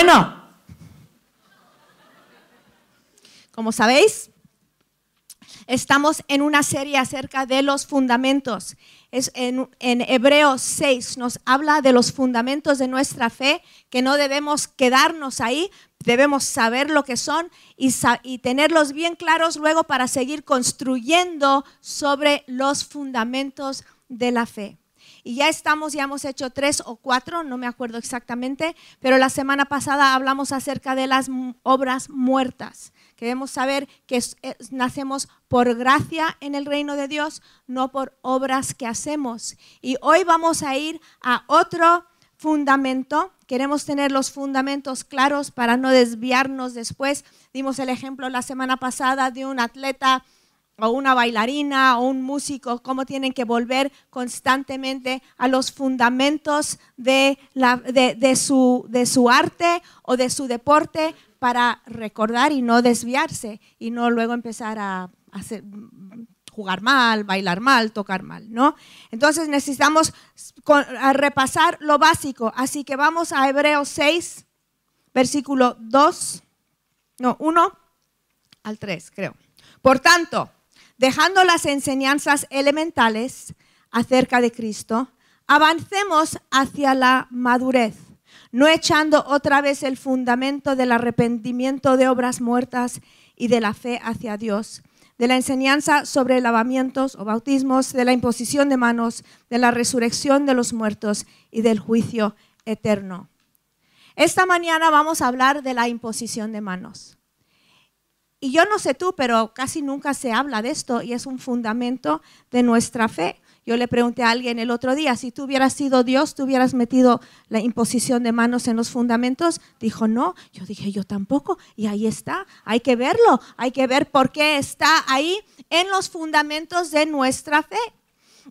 Bueno, como sabéis, estamos en una serie acerca de los fundamentos. Es en, Hebreos 6 nos habla de los fundamentos de nuestra fe, que no debemos quedarnos ahí, debemos saber lo que son y tenerlos bien claros luego para seguir construyendo sobre los fundamentos de la fe. Y ya estamos, ya hemos hecho tres o cuatro, no me acuerdo exactamente, pero la semana pasada hablamos acerca de las obras muertas. Queremos saber que nacemos por gracia en el reino de Dios, no por obras que hacemos. Y hoy vamos a ir a otro fundamento. Queremos tener los fundamentos claros para no desviarnos después. Dimos el ejemplo la semana pasada de un atleta o una bailarina o un músico, cómo tienen que volver constantemente a los fundamentos de, su, arte o de su deporte para recordar y no desviarse y no luego empezar a, jugar mal, bailar mal, tocar mal, ¿no? Entonces necesitamos repasar lo básico. Así que vamos a Hebreos 6, versículo 2, no, 1 al 3, creo. Por tanto, dejando las enseñanzas elementales acerca de Cristo, avancemos hacia la madurez, no echando otra vez el fundamento del arrepentimiento de obras muertas y de la fe hacia Dios, de la enseñanza sobre lavamientos o bautismos, de la imposición de manos, de la resurrección de los muertos y del juicio eterno. Esta mañana vamos a hablar de la imposición de manos. Y yo no sé tú, pero casi nunca se habla de esto y es un fundamento de nuestra fe. Yo le pregunté a alguien el otro día, si tú hubieras sido Dios, tú hubieras metido la imposición de manos en los fundamentos. Dijo, no. Yo dije, yo tampoco. Y ahí está. Hay que verlo. Hay que ver por qué está ahí en los fundamentos de nuestra fe.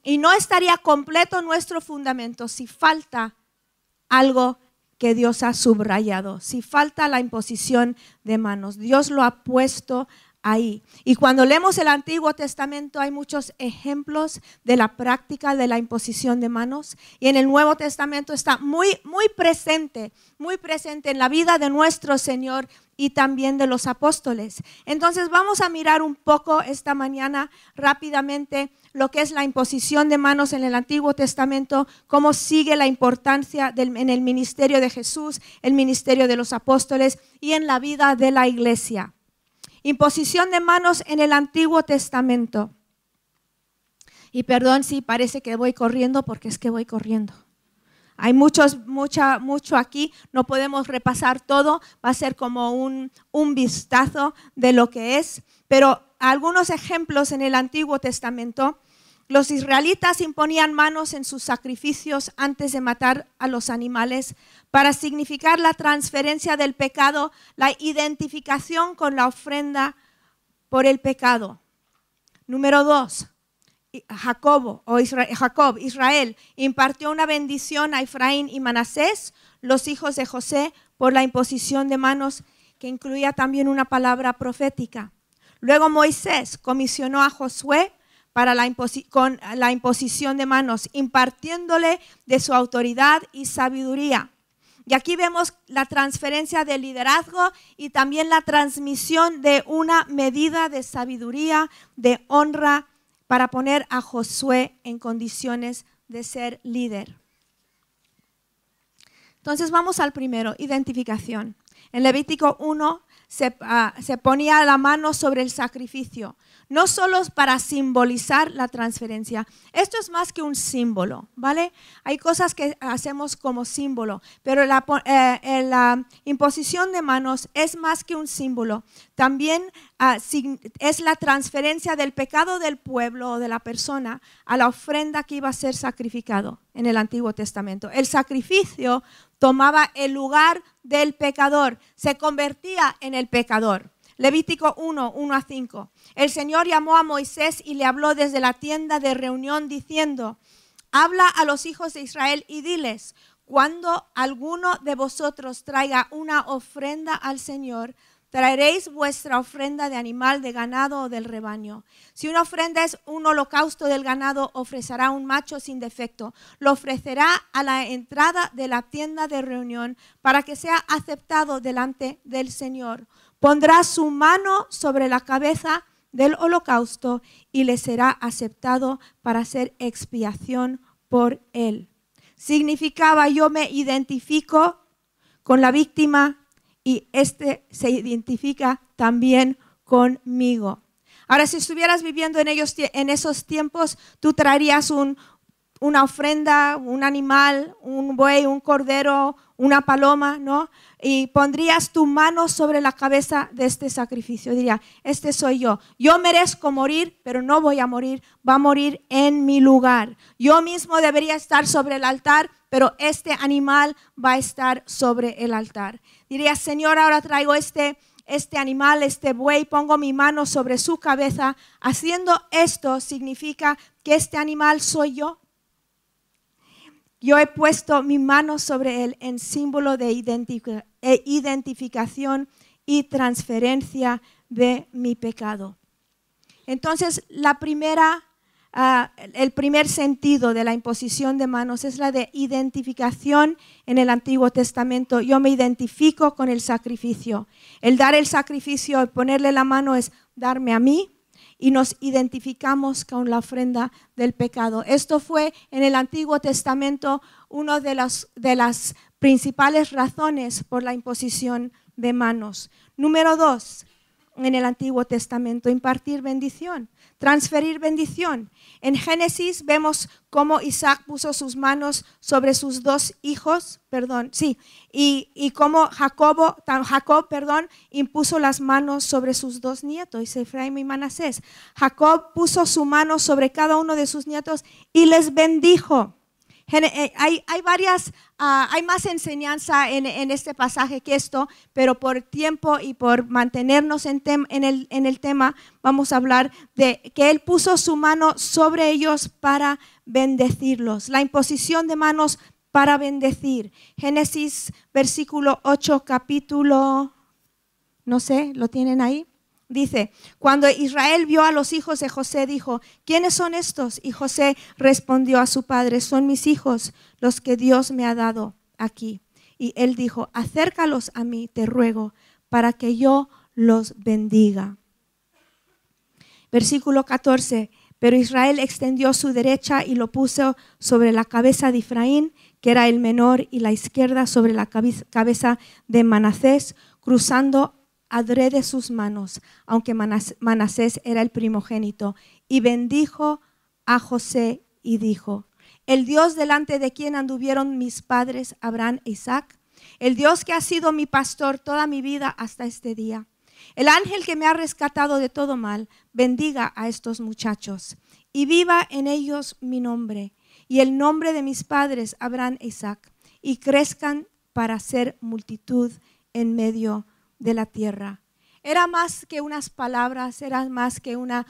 Y no estaría completo nuestro fundamento si falta algo que Dios ha subrayado, si falta la imposición de manos. Dios lo ha puesto Y cuando leemos el Antiguo Testamento hay muchos ejemplos de la práctica de la imposición de manos. Y en el Nuevo Testamento está muy, muy presente, muy presente en la vida de nuestro Señor y también de los apóstoles. Entonces vamos a mirar un poco esta mañana rápidamente lo que es la imposición de manos en el Antiguo Testamento, cómo sigue la importancia en el ministerio de Jesús, el ministerio de los apóstoles y en la vida de la iglesia. Imposición de manos en el Antiguo Testamento. Y perdón si parece que voy corriendo porque es que voy corriendo. Hay muchos, mucha, mucho aquí, no podemos repasar todo, va a ser como un, un vistazo de lo que es, pero algunos ejemplos en el Antiguo Testamento los israelitas imponían manos en sus sacrificios antes de matar a los animales para significar la transferencia del pecado, la identificación con la ofrenda por el pecado. Número dos, Jacobo, o Israel, Jacob, Israel, impartió una bendición a Efraín y Manasés, los hijos de José, por la imposición de manos que incluía también una palabra profética. Luego Moisés comisionó a Josué para la con la imposición de manos, impartiéndole de su autoridad y sabiduría. Y aquí vemos la transferencia de liderazgo y también la transmisión de una medida de sabiduría, de honra, para poner a Josué en condiciones de ser líder. Entonces vamos al primero, identificación. En Levítico 1 se, ah, se ponía la mano sobre el sacrificio no solo para simbolizar la transferencia. Esto es más que un símbolo, ¿vale? Hay cosas que hacemos como símbolo, pero la, eh, la imposición de manos es más que un símbolo. También ah, es la transferencia del pecado del pueblo o de la persona a la ofrenda que iba a ser sacrificado en el Antiguo Testamento. El sacrificio tomaba el lugar del pecador, se convertía en el pecador. Levítico 1, 1 a 5. El Señor llamó a Moisés y le habló desde la tienda de reunión diciendo, habla a los hijos de Israel y diles, cuando alguno de vosotros traiga una ofrenda al Señor, traeréis vuestra ofrenda de animal, de ganado o del rebaño. Si una ofrenda es un holocausto del ganado, ofrecerá un macho sin defecto. Lo ofrecerá a la entrada de la tienda de reunión para que sea aceptado delante del Señor. Pondrá su mano sobre la cabeza del holocausto y le será aceptado para hacer expiación por él. Significaba yo me identifico con la víctima y este se identifica también conmigo. Ahora, si estuvieras viviendo en, ellos, en esos tiempos, tú traerías una ofrenda, un animal, un buey, un cordero, una paloma, ¿no? Y pondrías tu mano sobre la cabeza de este sacrificio. Diría, este soy yo. Yo merezco morir, pero no voy a morir, va a morir en mi lugar. Yo mismo debería estar sobre el altar, pero este animal va a estar sobre el altar. Diría, Señor, ahora traigo este, este animal, este buey, pongo mi mano sobre su cabeza. Haciendo esto significa que este animal soy yo. Yo he puesto mi mano sobre él en símbolo de e identificación y transferencia de mi pecado. Entonces, la primera Ah, el primer sentido de la imposición de manos es la de identificación en el Antiguo Testamento. Yo me identifico con el sacrificio. El dar el sacrificio, el ponerle la mano es darme a mí y nos identificamos con la ofrenda del pecado. Esto fue en el Antiguo Testamento una de las, de las principales razones por la imposición de manos. Número dos, en el Antiguo Testamento, impartir bendición transferir bendición. En Génesis vemos cómo Isaac puso sus manos sobre sus dos hijos, perdón, sí, y, y cómo Jacobo, Jacob, perdón, impuso las manos sobre sus dos nietos, Efraín y Manasés. Jacob puso su mano sobre cada uno de sus nietos y les bendijo. Eh, hay, varias, ah, hay más enseñanza en, este pasaje que esto, pero por tiempo y por mantenernos en, el, en el tema, vamos a hablar de que Él puso su mano sobre ellos para bendecirlos. La imposición de manos para bendecir. Génesis versículo 8, capítulo, no sé, ¿lo tienen ahí? Dice, cuando Israel vio a los hijos de José, dijo, ¿quiénes son estos? Y José respondió a su padre, son mis hijos, los que Dios me ha dado aquí. Y él dijo, acércalos a mí, te ruego, para que yo los bendiga. Versículo 14, pero Israel extendió su derecha y lo puso sobre la cabeza de Efraín, que era el menor, y la izquierda sobre la cabeza de Manasés, cruzando adrede sus manos, aunque Manasés era el primogénito, y bendijo a José y dijo, el Dios delante de quien anduvieron mis padres Abraham e Isaac, el Dios que ha sido mi pastor toda mi vida hasta este día, el ángel que me ha rescatado de todo mal, bendiga a estos muchachos y viva en ellos mi nombre y el nombre de mis padres Abraham e Isaac, y crezcan para ser multitud en medio de de la tierra. Era más que unas palabras, era más que una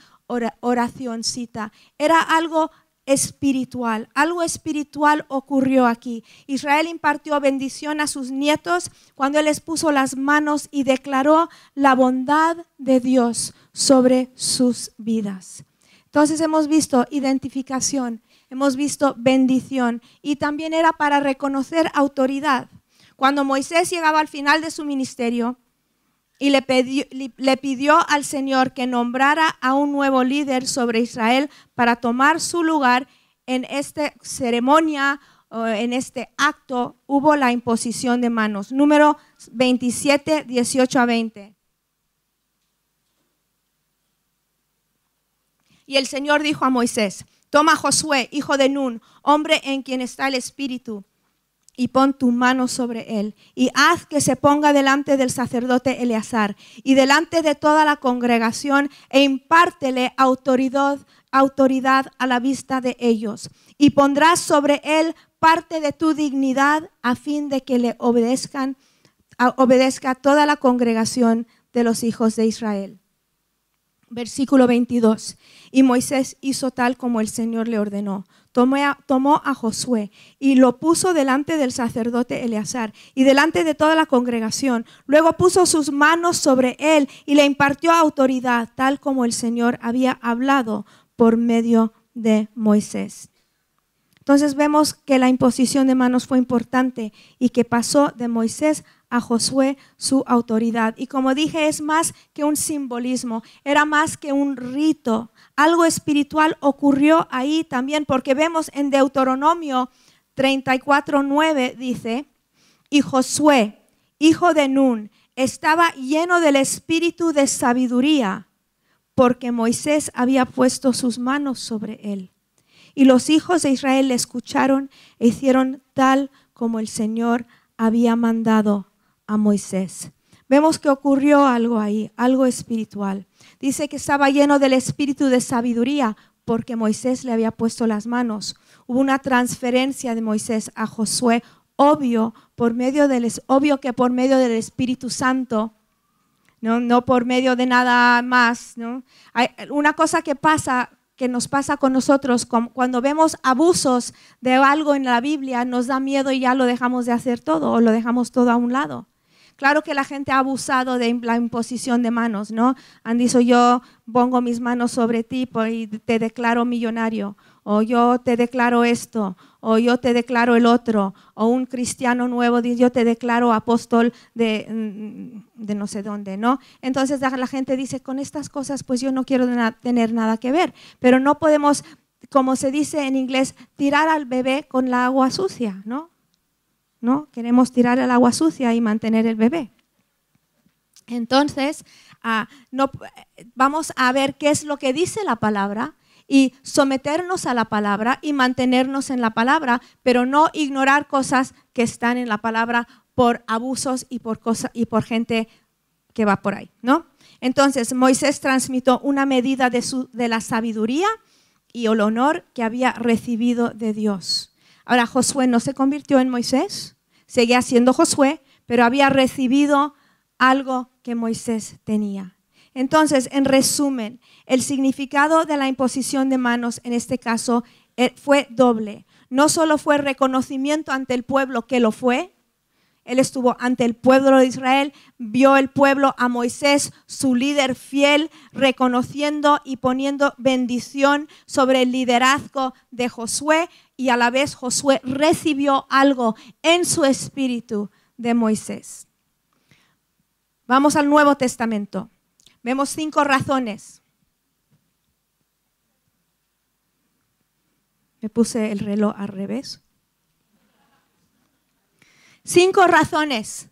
oracióncita, era algo espiritual. Algo espiritual ocurrió aquí. Israel impartió bendición a sus nietos cuando él les puso las manos y declaró la bondad de Dios sobre sus vidas. Entonces hemos visto identificación, hemos visto bendición y también era para reconocer autoridad. Cuando Moisés llegaba al final de su ministerio, y le pidió, al Señor que nombrara a un nuevo líder sobre Israel para tomar su lugar en esta ceremonia, en este acto, hubo la imposición de manos. Número 27, 18 a 20. Y el Señor dijo a Moisés, toma Josué, hijo de Nun, hombre en quien está el Espíritu y pon tu mano sobre él y haz que se ponga delante del sacerdote Eleazar y delante de toda la congregación e impártele autoridad, autoridad a la vista de ellos y pondrás sobre él parte de tu dignidad a fin de que le obedezcan obedezca toda la congregación de los hijos de Israel. Versículo 22. Y Moisés hizo tal como el Señor le ordenó. Tomó a, tomó a, Josué y lo puso delante del sacerdote Eleazar y delante de toda la congregación. Luego puso sus manos sobre él y le impartió autoridad, tal como el Señor había hablado por medio de Moisés. Entonces vemos que la imposición de manos fue importante y que pasó de Moisés a Josué su autoridad. Y como dije, es más que un simbolismo, era más que un rito. Algo espiritual ocurrió ahí también, porque vemos en Deuteronomio 34.9 dice, y Josué, hijo de Nun, estaba lleno del espíritu de sabiduría, porque Moisés había puesto sus manos sobre él. Y los hijos de Israel le escucharon e hicieron tal como el Señor había mandado a Moisés. Vemos que ocurrió algo ahí, algo espiritual. Dice que estaba lleno del espíritu de sabiduría porque Moisés le había puesto las manos. Hubo una transferencia de Moisés a Josué, obvio, por medio del, obvio que por medio del Espíritu Santo, no, no por medio de nada más. ¿no? Una cosa que pasa que nos pasa con nosotros cuando vemos abusos de algo en la Biblia, nos da miedo y ya lo dejamos de hacer todo o lo dejamos todo a un lado. Claro que la gente ha abusado de la imposición de manos, ¿no? Han dicho yo pongo mis manos sobre ti y te declaro millonario, o yo te declaro esto, o yo te declaro el otro, o un cristiano nuevo dice yo te declaro apóstol de, mm, de no sé dónde, ¿no? Entonces la gente dice, con estas cosas pues yo no quiero tener nada que ver, pero no podemos, como se dice en inglés, tirar al bebé con la agua sucia, ¿no? ¿No? Queremos tirar el agua sucia y mantener el bebé. Entonces, ah, vamos a ver qué es lo que dice la palabra y someternos a la palabra y mantenernos en la palabra, pero no ignorar cosas que están en la palabra por abusos y por, y por gente que va por ahí, ¿no? Entonces, Moisés transmitió una medida de, su, de la sabiduría y el honor que había recibido de Dios. Ahora Josué no se convirtió en Moisés, seguía siendo Josué, pero había recibido algo que Moisés tenía. Entonces, en resumen, el significado de la imposición de manos en este caso eh, fue doble. No solo fue reconocimiento ante el pueblo que lo fue, él estuvo ante el pueblo de Israel, vio el pueblo a Moisés, su líder fiel, reconociendo y poniendo bendición sobre el liderazgo de Josué y a la vez Josué recibió algo en su espíritu de Moisés. Vamos al Nuevo Testamento. Vemos cinco razones. Me puse el reloj al revés. Cinco razones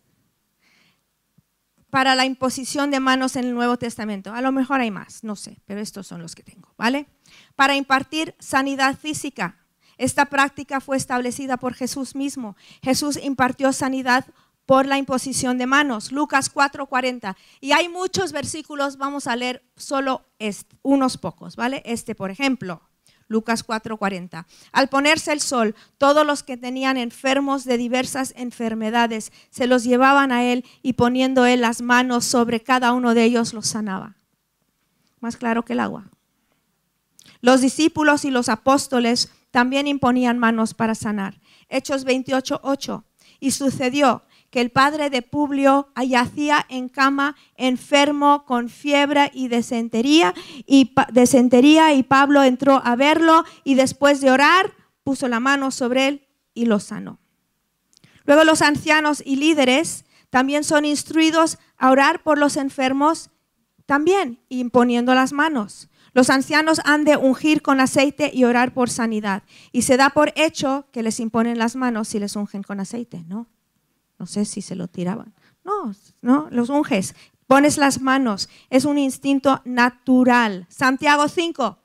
para la imposición de manos en el Nuevo Testamento. A lo mejor hay más, no sé, pero estos son los que tengo, ¿vale? Para impartir sanidad física. Esta práctica fue establecida por Jesús mismo. Jesús impartió sanidad por la imposición de manos. Lucas 4:40. Y hay muchos versículos, vamos a leer solo unos pocos, ¿vale? Este, por ejemplo. Lucas 4:40. Al ponerse el sol, todos los que tenían enfermos de diversas enfermedades se los llevaban a él y poniendo él las manos sobre cada uno de ellos los sanaba. Más claro que el agua. Los discípulos y los apóstoles también imponían manos para sanar. Hechos 28:8. Y sucedió que el padre de Publio yacía en cama enfermo con fiebre y desentería y, desentería y Pablo entró a verlo y después de orar puso la mano sobre él y lo sanó. Luego los ancianos y líderes también son instruidos a orar por los enfermos también imponiendo las manos. Los ancianos han de ungir con aceite y orar por sanidad. Y se da por hecho que les imponen las manos si les ungen con aceite, ¿no? No sé si se lo tiraban. No, no, los unges, pones las manos. Es un instinto natural. Santiago 5,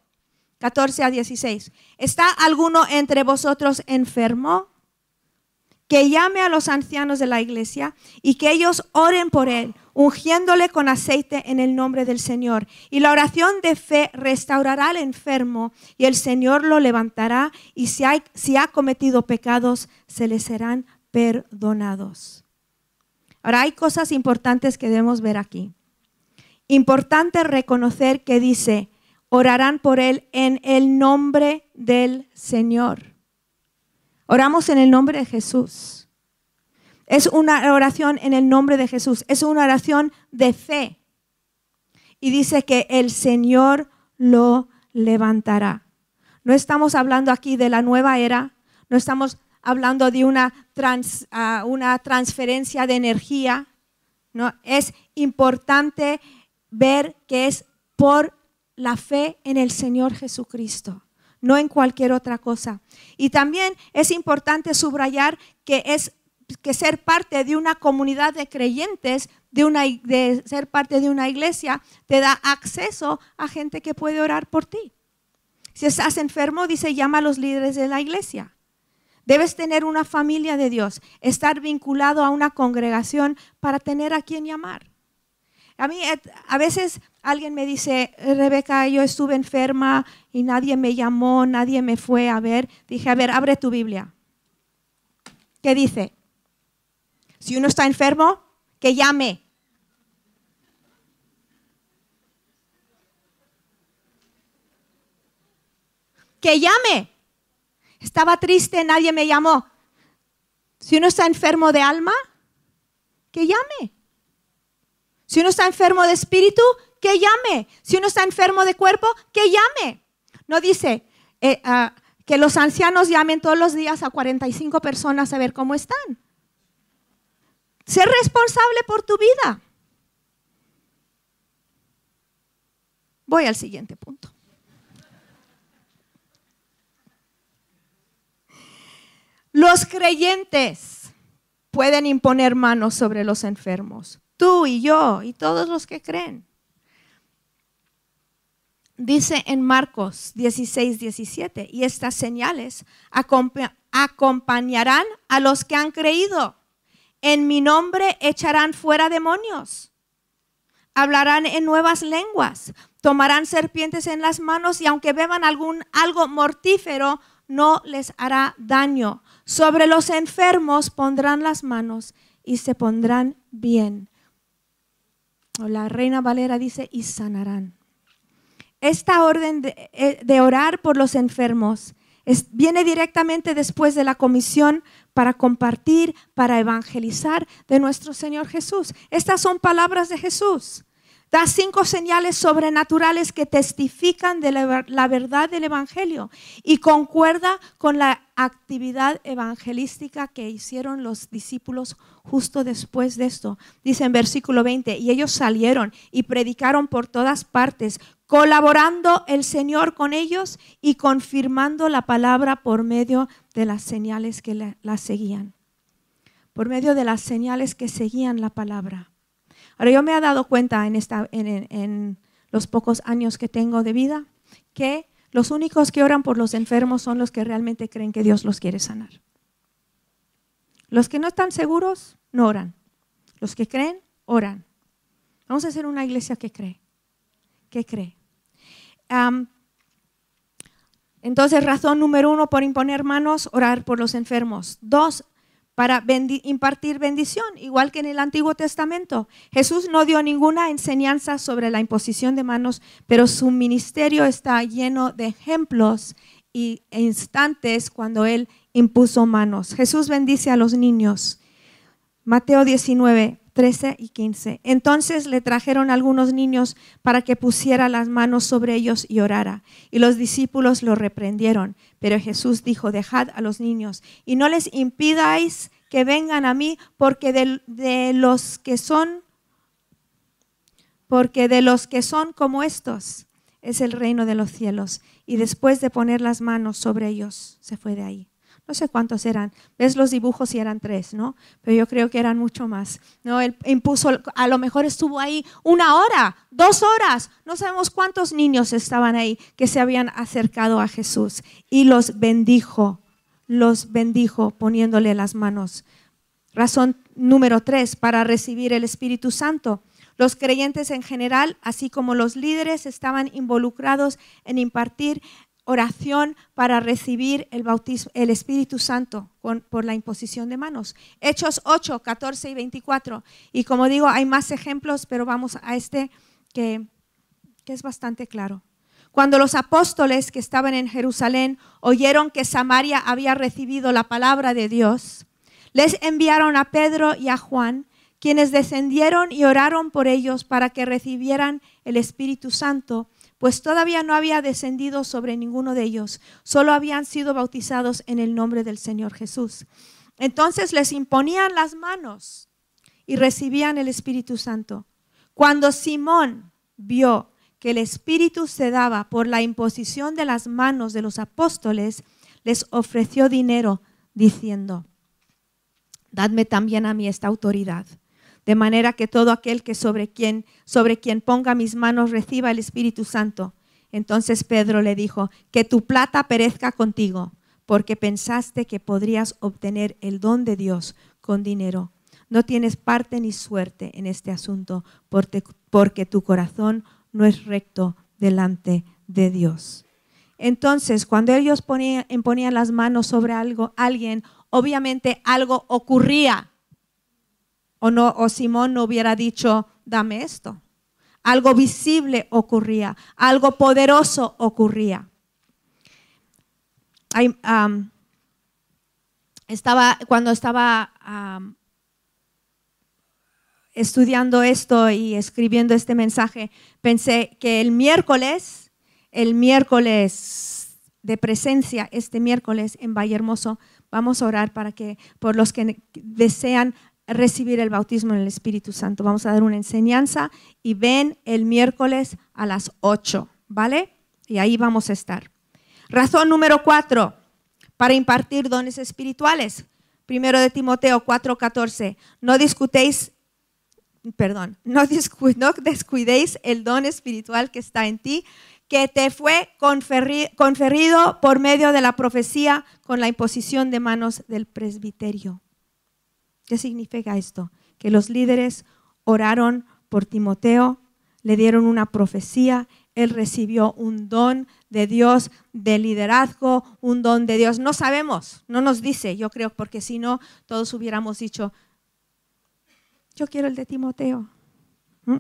14 a 16. ¿Está alguno entre vosotros enfermo? Que llame a los ancianos de la iglesia y que ellos oren por él, ungiéndole con aceite en el nombre del Señor. Y la oración de fe restaurará al enfermo y el Señor lo levantará y si, hay, si ha cometido pecados, se le serán perdonados. Ahora hay cosas importantes que debemos ver aquí. Importante reconocer que dice, orarán por él en el nombre del Señor. Oramos en el nombre de Jesús. Es una oración en el nombre de Jesús. Es una oración de fe. Y dice que el Señor lo levantará. No estamos hablando aquí de la nueva era, no estamos hablando de una, ah, una transferencia de energía. No, es importante ver que es por la fe en el Señor Jesucristo, no en cualquier otra cosa. Y también es importante subrayar que es que ser parte de una comunidad de creyentes, de, una, de ser parte de una iglesia, te da acceso a gente que puede orar por ti. Si estás enfermo, dice, llama a los líderes de la iglesia. Debes tener una familia de Dios, estar vinculado a una congregación para tener a quien llamar. A mí eh, a veces alguien me dice, Rebeca, yo estuve enferma y nadie me llamó, nadie me fue a ver. Dije, a ver, abre tu Biblia. ¿Qué dice? Si uno está enfermo, que llame. Que llame. Estaba triste, nadie me llamó. Si uno está enfermo de alma, que llame. Si uno está enfermo de espíritu, que llame. Si uno está enfermo de cuerpo, que llame. No dice eh, ah, que los ancianos llamen todos los días a 45 personas a ver cómo están. Ser responsable por tu vida. Voy al siguiente punto. Los creyentes pueden imponer manos sobre los enfermos. Tú y yo y todos los que creen. Dice en Marcos 16, 17, y estas señales acompañarán a los que han creído. En mi nombre echarán fuera demonios. Hablarán en nuevas lenguas. Tomarán serpientes en las manos y aunque beban algún, algo mortífero, no les hará daño. Sobre los enfermos pondrán las manos y se pondrán bien. La reina Valera dice, y sanarán. Esta orden de, eh, orar por los enfermos viene directamente después de la comisión para compartir, para evangelizar de nuestro Señor Jesús. Estas son palabras de Jesús. Da cinco señales sobrenaturales que testifican de la, verdad del Evangelio y concuerda con la actividad evangelística que hicieron los discípulos justo después de esto. Dice en versículo 20, y ellos salieron y predicaron por todas partes, colaborando el Señor con ellos y confirmando la palabra por medio de las señales que la seguían. Por medio de las señales que seguían la palabra. Ahora yo me he dado cuenta en, los pocos años que tengo de vida que los únicos que oran por los enfermos son los que realmente creen que Dios los quiere sanar. Los que no están seguros, no oran. Los que creen, oran. Vamos a hacer una iglesia que cree. ¿Qué cree? entonces, razón número uno por imponer manos, orar por los enfermos. Dos, para impartir bendición, igual que en el Antiguo Testamento. Jesús no dio ninguna enseñanza sobre la imposición de manos, pero su ministerio está lleno de ejemplos y instantes cuando él impuso manos. Jesús bendice a los niños. Mateo 19, 13 y 15. Entonces le trajeron algunos niños para que pusiera las manos sobre ellos y orara. Y los discípulos lo reprendieron. Pero Jesús dijo, dejad a los niños y no les impidáis que vengan a mí, porque de, de los que son, porque de los que son como estos es el reino de los cielos. Y después de poner las manos sobre ellos, se fue de ahí no sé cuántos eran, ves los dibujos y eran tres, ¿no? Pero yo creo que eran mucho más. ¿no? Él impuso, a lo mejor estuvo ahí una hora, dos horas, no sabemos cuántos niños estaban ahí que se habían acercado a Jesús y los bendijo, los bendijo poniéndole las manos. Razón número tres, para recibir el Espíritu Santo. Los creyentes en general, así como los líderes, estaban involucrados en impartir oración para recibir el, bautismo, el Espíritu Santo por la imposición de manos. Hechos 8, 14 y 24. Y como digo, hay más ejemplos, pero vamos a este que, que es bastante claro. Cuando los apóstoles que estaban en Jerusalén oyeron que Samaria había recibido la palabra de Dios, les enviaron a Pedro y a Juan, quienes descendieron y oraron por ellos para que recibieran el Espíritu Santo, pues todavía no había descendido sobre ninguno de ellos, solo habían sido bautizados en el nombre del Señor Jesús. Entonces les imponían las manos y recibían el Espíritu Santo. Cuando Simón vio que el Espíritu se daba por la imposición de las manos de los apóstoles, les ofreció dinero diciendo, dadme también a mí esta autoridad, de manera que todo aquel que sobre quien, sobre quien ponga mis manos reciba el Espíritu Santo. Entonces Pedro le dijo, que tu plata perezca contigo, porque pensaste que podrías obtener el don de Dios con dinero. No tienes parte ni suerte en este asunto, porque, porque tu corazón no es recto delante de Dios. Entonces, cuando ellos ponían, ponían las manos sobre algo, alguien, obviamente algo ocurría. O, no, o Simón no hubiera dicho, dame esto. Algo visible ocurría, algo poderoso ocurría. estaba, cuando estaba estudiando esto y escribiendo este mensaje, pensé que el miércoles, el miércoles de presencia, este miércoles en Valle Hermoso, vamos a orar para que por los que desean recibir el bautismo en el Espíritu Santo. Vamos a dar una enseñanza y ven el miércoles a las 8, ¿vale? Y ahí vamos a estar. Razón número cuatro, para impartir dones espirituales. Primero de Timoteo 4:14. No discutéis perdón, no, descuidéis el don espiritual que está en ti, que te fue conferido por medio de la profecía con la imposición de manos del presbiterio. ¿Qué significa esto? Que los líderes oraron por Timoteo, le dieron una profecía, él recibió un don de Dios de liderazgo, un don de Dios. No sabemos, no nos dice, yo creo, porque si no, todos hubiéramos dicho, yo quiero el de Timoteo. ¿Mm?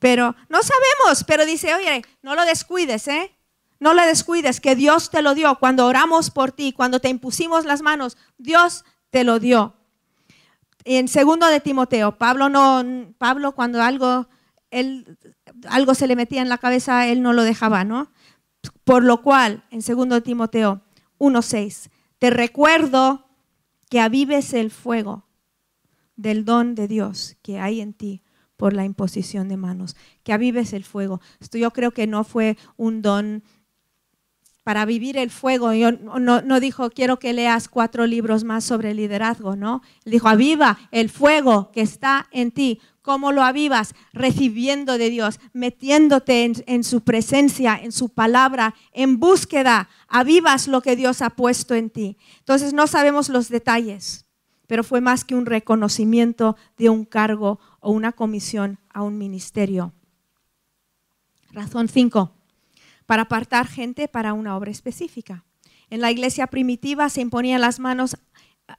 Pero no sabemos, pero dice, oye, no lo descuides, ¿eh? No lo descuides, que Dios te lo dio. Cuando oramos por ti, cuando te impusimos las manos, Dios te lo dio. En segundo de Timoteo, Pablo no, Pablo cuando algo, él, algo se le metía en la cabeza, él no lo dejaba, ¿no? Por lo cual, en segundo de Timoteo 1.6, te recuerdo que avives el fuego del don de Dios que hay en ti por la imposición de manos, que avives el fuego. Esto yo creo que no fue un don para vivir el fuego. Yo, no, dijo, quiero que leas cuatro libros más sobre liderazgo, ¿no? Dijo, aviva el fuego que está en ti. ¿Cómo lo avivas? Recibiendo de Dios, metiéndote en, en su presencia, en su palabra, en búsqueda. Avivas lo que Dios ha puesto en ti. Entonces no sabemos los detalles pero fue más que un reconocimiento de un cargo o una comisión a un ministerio. Razón 5. Para apartar gente para una obra específica. En la iglesia primitiva se imponían las manos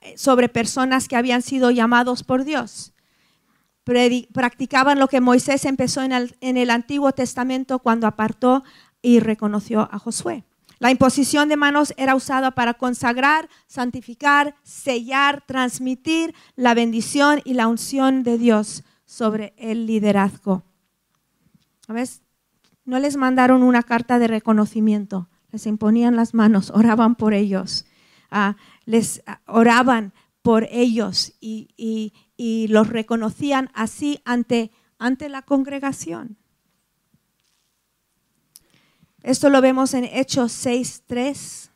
eh, sobre personas que habían sido llamados por Dios. Practicaban lo que Moisés empezó en el, en el Antiguo Testamento cuando apartó y reconoció a Josué. La imposición de manos era usada para consagrar, santificar, sellar, transmitir la bendición y la unción de Dios sobre el liderazgo. ¿Ves? No les mandaron una carta de reconocimiento, les imponían las manos, oraban por ellos, ah, les ah, oraban por ellos y, los reconocían así ante, ante la congregación. Esto lo vemos en Hechos 6.3.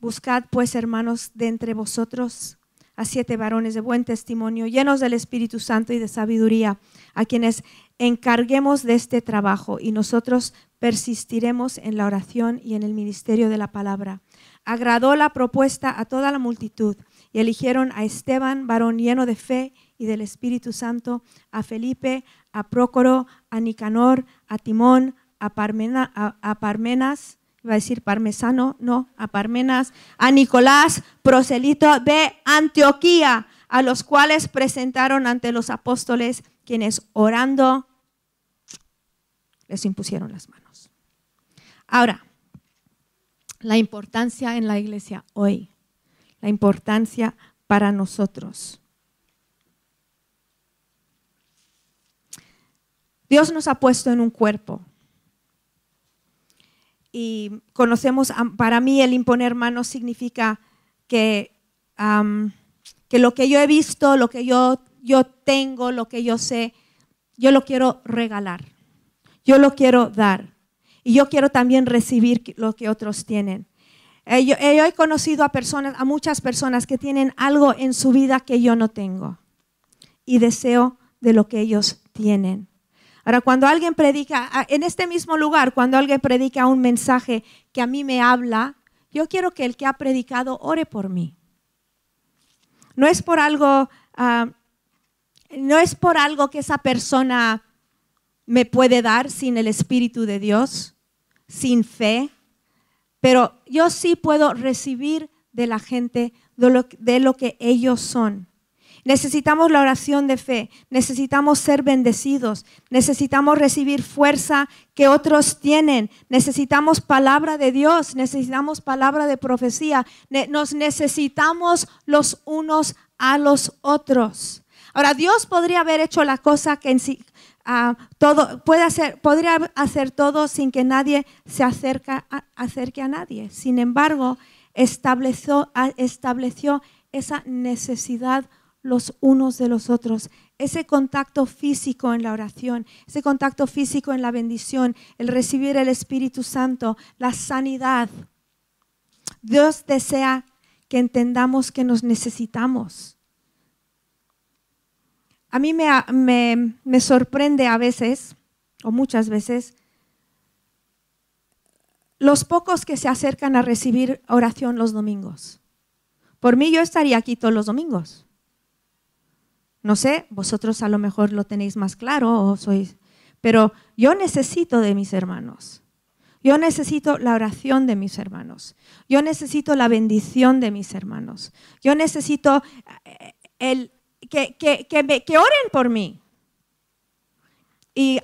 Buscad pues, hermanos, de entre vosotros a siete varones de buen testimonio, llenos del Espíritu Santo y de sabiduría, a quienes encarguemos de este trabajo y nosotros persistiremos en la oración y en el ministerio de la palabra. Agradó la propuesta a toda la multitud y eligieron a Esteban, varón lleno de fe y del Espíritu Santo, a Felipe, a Prócoro, a Nicanor, a Timón, a, Parmenas, iba a decir parmesano, no, a Parmenas, a Nicolás, proselito de Antioquía, a los cuales presentaron ante los apóstoles, quienes orando les impusieron las manos. Ahora, la importancia en la iglesia hoy, la importancia para nosotros. Dios nos ha puesto en un cuerpo. Y conocemos, para mí el imponer manos significa que, que lo que yo he visto, lo que yo, yo tengo, lo que yo sé, yo lo quiero regalar. Yo lo quiero dar. Y yo quiero también recibir lo que otros tienen. Eh, yo, eh, yo, he conocido a personas, a muchas personas que tienen algo en su vida que yo no tengo. Y deseo de lo que ellos tienen. Ahora, cuando alguien predica, en este mismo lugar, cuando alguien predica un mensaje que a mí me habla, yo quiero que el que ha predicado ore por mí. No es por algo, ah, no es por algo que esa persona me puede dar sin el Espíritu de Dios, sin fe, pero yo sí puedo recibir de la gente de lo que ellos son. Necesitamos la oración de fe, necesitamos ser bendecidos, necesitamos recibir fuerza que otros tienen, necesitamos palabra de Dios, necesitamos palabra de profecía, nos necesitamos los unos a los otros. Ahora, Dios podría haber hecho la cosa que en sí, uh, todo, puede hacer, podría hacer todo sin que nadie se acerque a nadie. Sin embargo, estableció, estableció esa necesidad los unos de los otros. Ese contacto físico en la oración, ese contacto físico en la bendición, el recibir el Espíritu Santo, la sanidad. Dios desea que entendamos que nos necesitamos. A mí me, me, sorprende a veces, o muchas veces, los pocos que se acercan a recibir oración los domingos. Por mí yo estaría aquí todos los domingos. No sé, vosotros a lo mejor lo tenéis más claro o sois, pero yo necesito de mis hermanos. Yo necesito la oración de mis hermanos. Yo necesito la bendición de mis hermanos. Yo necesito eh, el, que, que, que, oren por mí. Y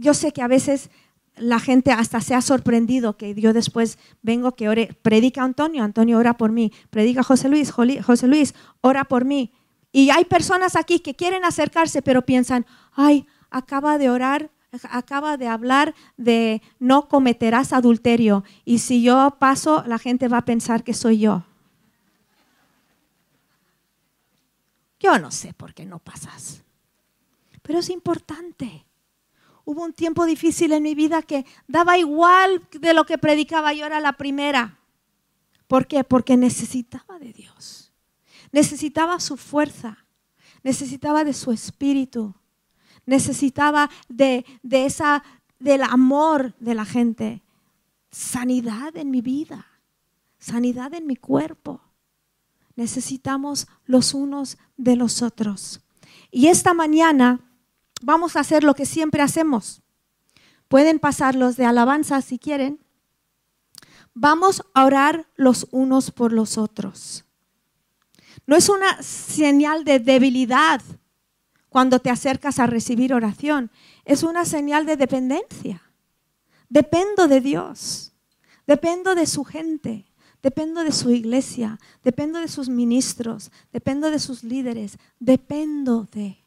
yo sé que a veces la gente hasta se ha sorprendido que yo después vengo que ore, predica Antonio, Antonio ora por mí, predica José Luis, José Luis ora por mí. Y hay personas aquí que quieren acercarse, pero piensan, ay, acaba de orar, acaba de hablar de no cometerás adulterio. Y si yo paso, la gente va a pensar que soy yo. Yo no sé por qué no pasas, pero es importante. Hubo un tiempo difícil en mi vida que daba igual de lo que predicaba, yo era la primera. ¿Por qué? Porque necesitaba de Dios necesitaba su fuerza, necesitaba de su espíritu, necesitaba de, esa, del amor de la gente, sanidad en mi vida, sanidad en mi cuerpo. Necesitamos los unos de los otros. Y esta mañana vamos a hacer lo que siempre hacemos. Pueden pasar los de alabanza si quieren. Vamos a orar los unos por los otros. No es una señal de debilidad cuando te acercas a recibir oración. Es una señal de dependencia. Dependo de Dios. Dependo de su gente. Dependo de su iglesia. Dependo de sus ministros. Dependo de sus líderes. Dependo de.